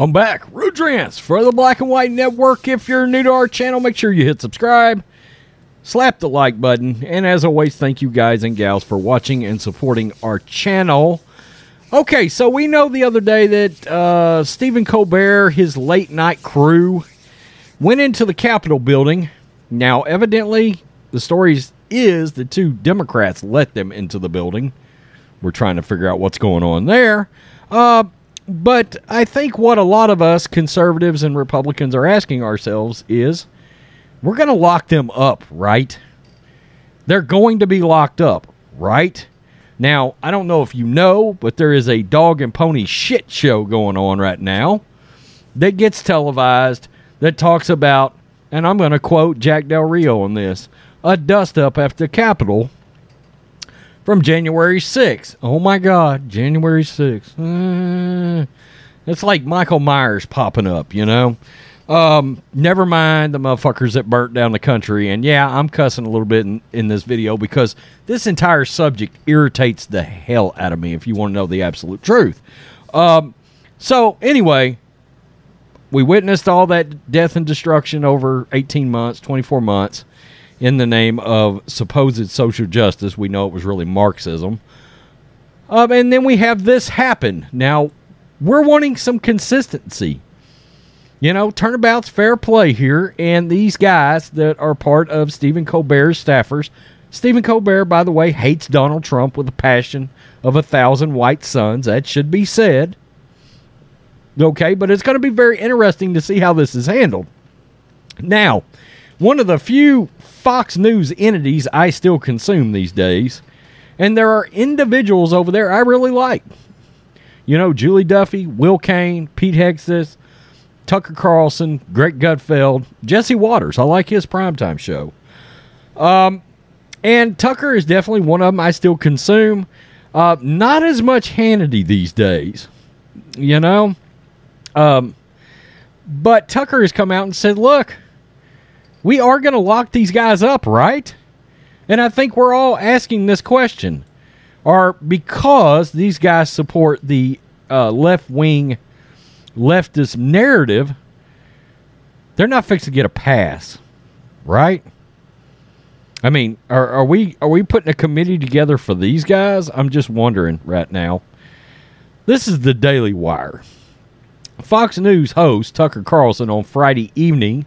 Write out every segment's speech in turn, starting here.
I'm back. Rudrans for the Black and White Network. If you're new to our channel, make sure you hit subscribe, slap the like button, and as always, thank you guys and gals for watching and supporting our channel. Okay, so we know the other day that uh, Stephen Colbert, his late night crew, went into the Capitol building. Now, evidently, the story is the two Democrats let them into the building. We're trying to figure out what's going on there. Uh, but I think what a lot of us conservatives and Republicans are asking ourselves is we're going to lock them up, right? They're going to be locked up, right? Now, I don't know if you know, but there is a dog and pony shit show going on right now that gets televised that talks about, and I'm going to quote Jack Del Rio on this a dust up after the Capitol from January 6th. Oh my God, January 6th. It's like Michael Myers popping up, you know? Um, never mind the motherfuckers that burnt down the country. And yeah, I'm cussing a little bit in, in this video because this entire subject irritates the hell out of me if you want to know the absolute truth. Um, so, anyway, we witnessed all that death and destruction over 18 months, 24 months in the name of supposed social justice. We know it was really Marxism. Um, and then we have this happen. Now, we're wanting some consistency. You know, turnabout's fair play here. And these guys that are part of Stephen Colbert's staffers, Stephen Colbert, by the way, hates Donald Trump with a passion of a thousand white suns. That should be said. Okay, but it's going to be very interesting to see how this is handled. Now, one of the few Fox News entities I still consume these days. And there are individuals over there I really like. You know, Julie Duffy, Will Cain, Pete Hegseth, Tucker Carlson, Greg Gutfeld, Jesse Watters. I like his primetime show. Um, and Tucker is definitely one of them I still consume. Uh, not as much Hannity these days, you know. Um, but Tucker has come out and said, look, we are going to lock these guys up, right? And I think we're all asking this question. Are because these guys support the uh, left wing leftist narrative, they're not fixed to get a pass, right? I mean, are, are we are we putting a committee together for these guys? I'm just wondering right now. This is the Daily Wire. Fox News host Tucker Carlson on Friday evening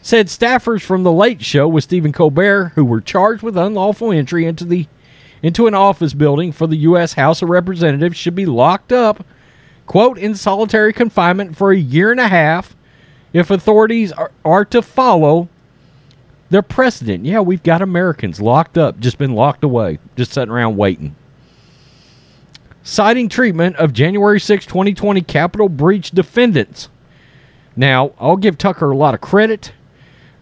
said staffers from the Late Show with Stephen Colbert, who were charged with unlawful entry into the into an office building for the U.S. House of Representatives, should be locked up, quote, in solitary confinement for a year and a half, if authorities are, are to follow their precedent. Yeah, we've got Americans locked up, just been locked away, just sitting around waiting. Citing treatment of January 6, 2020 Capitol breach defendants. Now, I'll give Tucker a lot of credit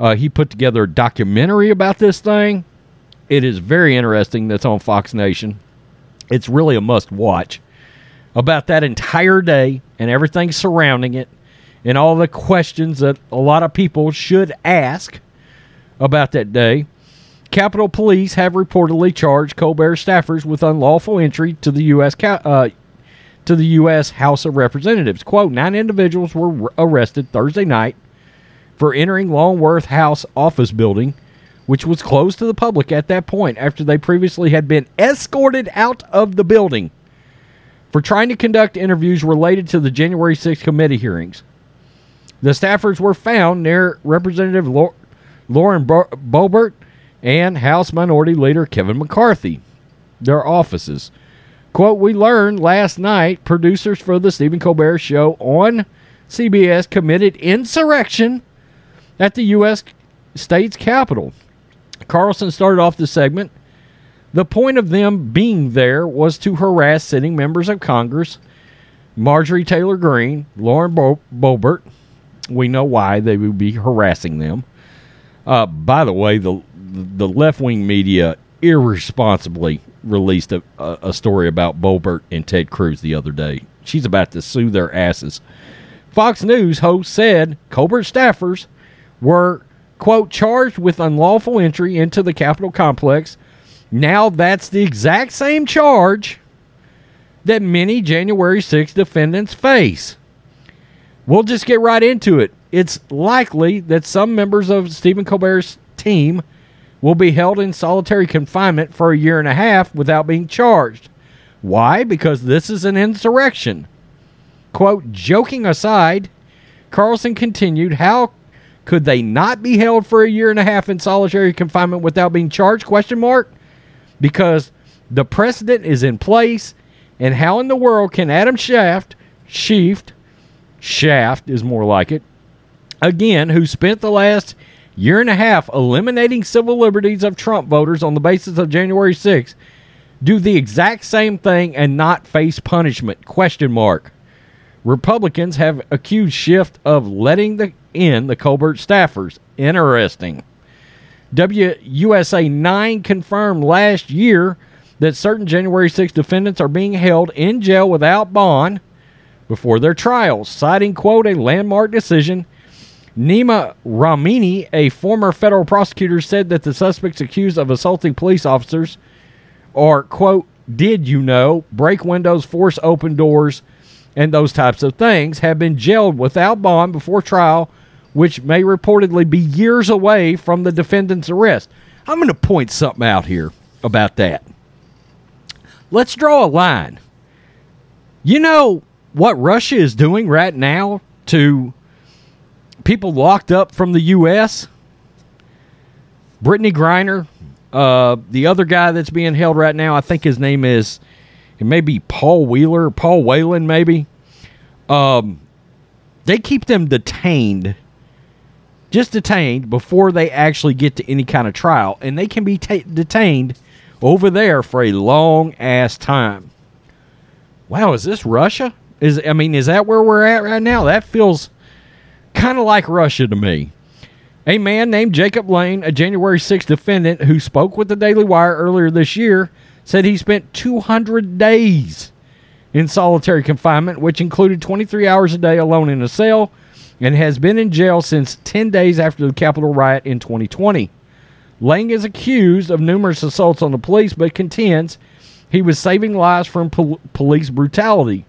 uh, he put together a documentary about this thing. It is very interesting. That's on Fox Nation. It's really a must watch about that entire day and everything surrounding it and all the questions that a lot of people should ask about that day. Capitol Police have reportedly charged Colbert staffers with unlawful entry to the U.S. Uh, to the U.S. House of Representatives. Quote: Nine individuals were arrested Thursday night for entering Longworth House office building, which was closed to the public at that point after they previously had been escorted out of the building for trying to conduct interviews related to the January 6th committee hearings. The staffers were found near Representative Lauren Boebert and House Minority Leader Kevin McCarthy, their offices. Quote, we learned last night producers for the Stephen Colbert show on CBS committed insurrection at the U.S. state's capital. Carlson started off the segment. The point of them being there was to harass sitting members of Congress, Marjorie Taylor Greene, Lauren Bo- Boebert. We know why they would be harassing them. Uh, by the way, the the left wing media irresponsibly released a, a, story about Boebert and Ted Cruz the other day. She's about to sue their asses. Fox News host said Colbert staffers were, quote, charged with unlawful entry into the Capitol complex. Now that's the exact same charge that many January 6 defendants face. We'll just get right into it. It's likely that some members of Stephen Colbert's team will be held in solitary confinement for a year and a half without being charged. Why? Because this is an insurrection. Quote, joking aside, Carlson continued, how could they not be held for a year and a half in solitary confinement without being charged? Question mark. Because the precedent is in place, and how in the world can Adam Shaft, Shift, Shaft is more like it, again, who spent the last year and a half eliminating civil liberties of Trump voters on the basis of January 6th, do the exact same thing and not face punishment? Question mark. Republicans have accused Schiff of letting the, in the Colbert staffers. Interesting. WUSA 9 confirmed last year that certain January 6 defendants are being held in jail without bond before their trials, citing, quote, a landmark decision. Nima Rahmani, a former federal prosecutor, said that the suspects accused of assaulting police officers are, quote, did you know, break windows, force open doors, and those types of things, have been jailed without bond before trial, which may reportedly be years away from the defendant's arrest. I'm going to point something out here about that. Let's draw a line. You know what Russia is doing right now to people locked up from the U.S.? Brittney Griner, uh, the other guy that's being held right now, I think his name is it may be Paul Wheeler, Paul Whelan, maybe. Um, they keep them detained, just detained before they actually get to any kind of trial, and they can be ta- detained over there for a long ass time. Wow, is this Russia? Is I mean, is that where we're at right now? That feels kind of like Russia to me. A man named Jacob Lane, a January 6th defendant who spoke with the Daily Wire earlier this year, said he spent 200 days in solitary confinement, which included 23 hours a day alone in a cell, and has been in jail since 10 days after the Capitol riot in 2020. Lang is accused of numerous assaults on the police, but contends he was saving lives from pol- police brutality.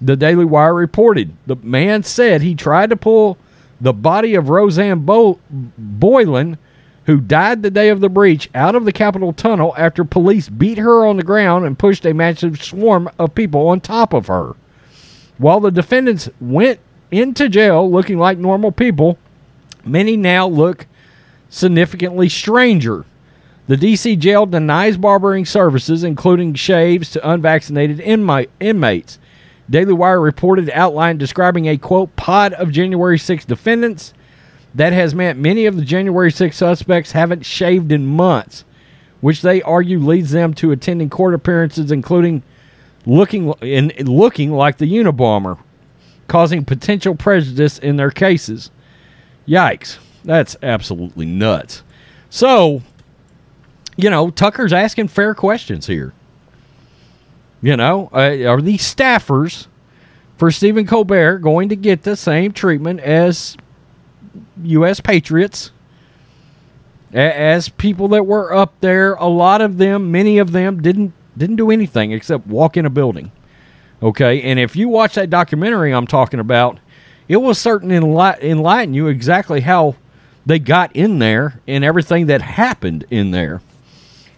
The Daily Wire reported the man said he tried to pull the body of Rosanne Bo- Boyland who died the day of the breach, out of the Capitol tunnel after police beat her on the ground and pushed a massive swarm of people on top of her. While the defendants went into jail looking like normal people, many now look significantly stranger. The DC jail denies barbering services, including shaves to unvaccinated inmates. Daily Wire reported outline describing a quote pod of January 6 defendants that has meant many of the January 6 suspects haven't shaved in months, which they argue leads them to attending court appearances, including looking in looking like the Unabomber, causing potential prejudice in their cases. Yikes! That's absolutely nuts. So, you know, Tucker's asking fair questions here. You know, uh, are these staffers for Stephen Colbert going to get the same treatment as U.S. patriots as people that were up there. A lot of them, many of them, didn't didn't do anything except walk in a building. Okay, and if you watch that documentary I'm talking about, it will certainly enlighten you exactly how they got in there and everything that happened in there.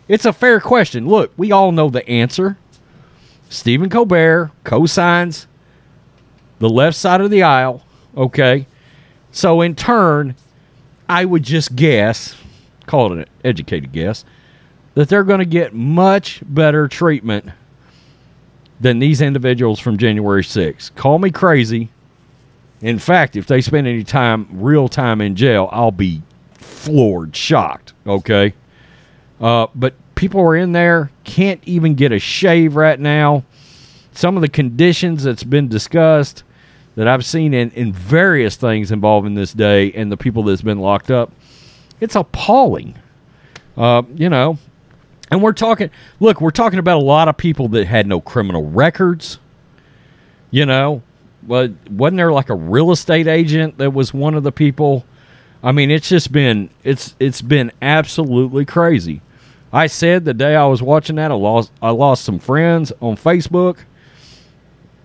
It's a fair question. Look, we all know the answer. Stephen Colbert co-signs the left side of the aisle. Okay, so in turn, I would just guess, call it an educated guess, that they're going to get much better treatment than these individuals from January 6th. Call me crazy. In fact, if they spend any time, real time in jail, I'll be floored, shocked. Okay. Uh, but people are in there, can't even get a shave right now. Some of the conditions that's been discussed that I've seen in, in various things involving this day and the people that's been locked up, it's appalling. Uh, you know, and we're talking, look, we're talking about a lot of people that had no criminal records. You know, but wasn't there like a real estate agent that was one of the people? I mean, it's just been it's it's been absolutely crazy. I said the day I was watching that, I lost I lost some friends on Facebook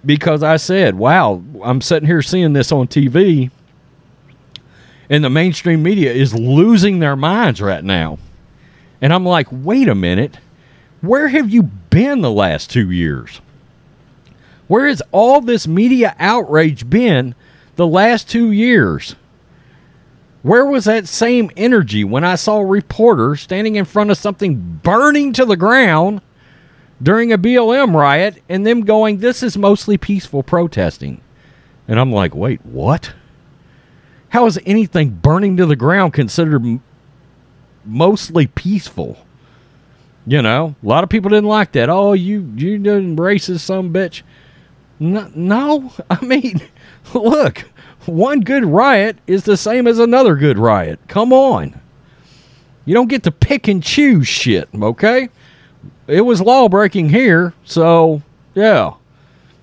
because I said, wow, I'm sitting here seeing this on TV, and the mainstream media is losing their minds right now. And I'm like, wait a minute. Where have you been the last two years? Where has all this media outrage been the last two years? Where was that same energy when I saw a reporter standing in front of something burning to the ground during a BLM riot and them going, This is mostly peaceful protesting? And I'm like, Wait, what? How is anything burning to the ground considered m- mostly peaceful? You know, a lot of people didn't like that. Oh, you you didn't racist some bitch. No, no, I mean, look, one good riot is the same as another good riot. Come on. You don't get to pick and choose shit, okay? It was law breaking here, so yeah.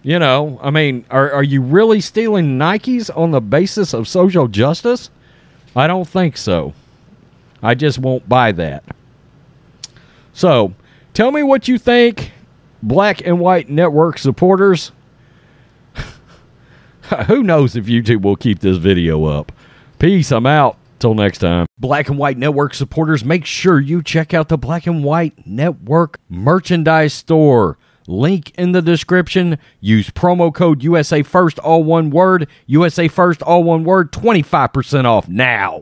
You know, I mean, are, are you really stealing Nikes on the basis of social justice? I don't think so. I just won't buy that. So, tell me what you think, Black and White Network supporters. Who knows if YouTube will keep this video up? Peace. I'm out. Till next time. Black and White Network supporters, make sure you check out the Black and White Network merchandise store. Link in the description. Use promo code USA First, all one word. USA First, all one word. 25% off now.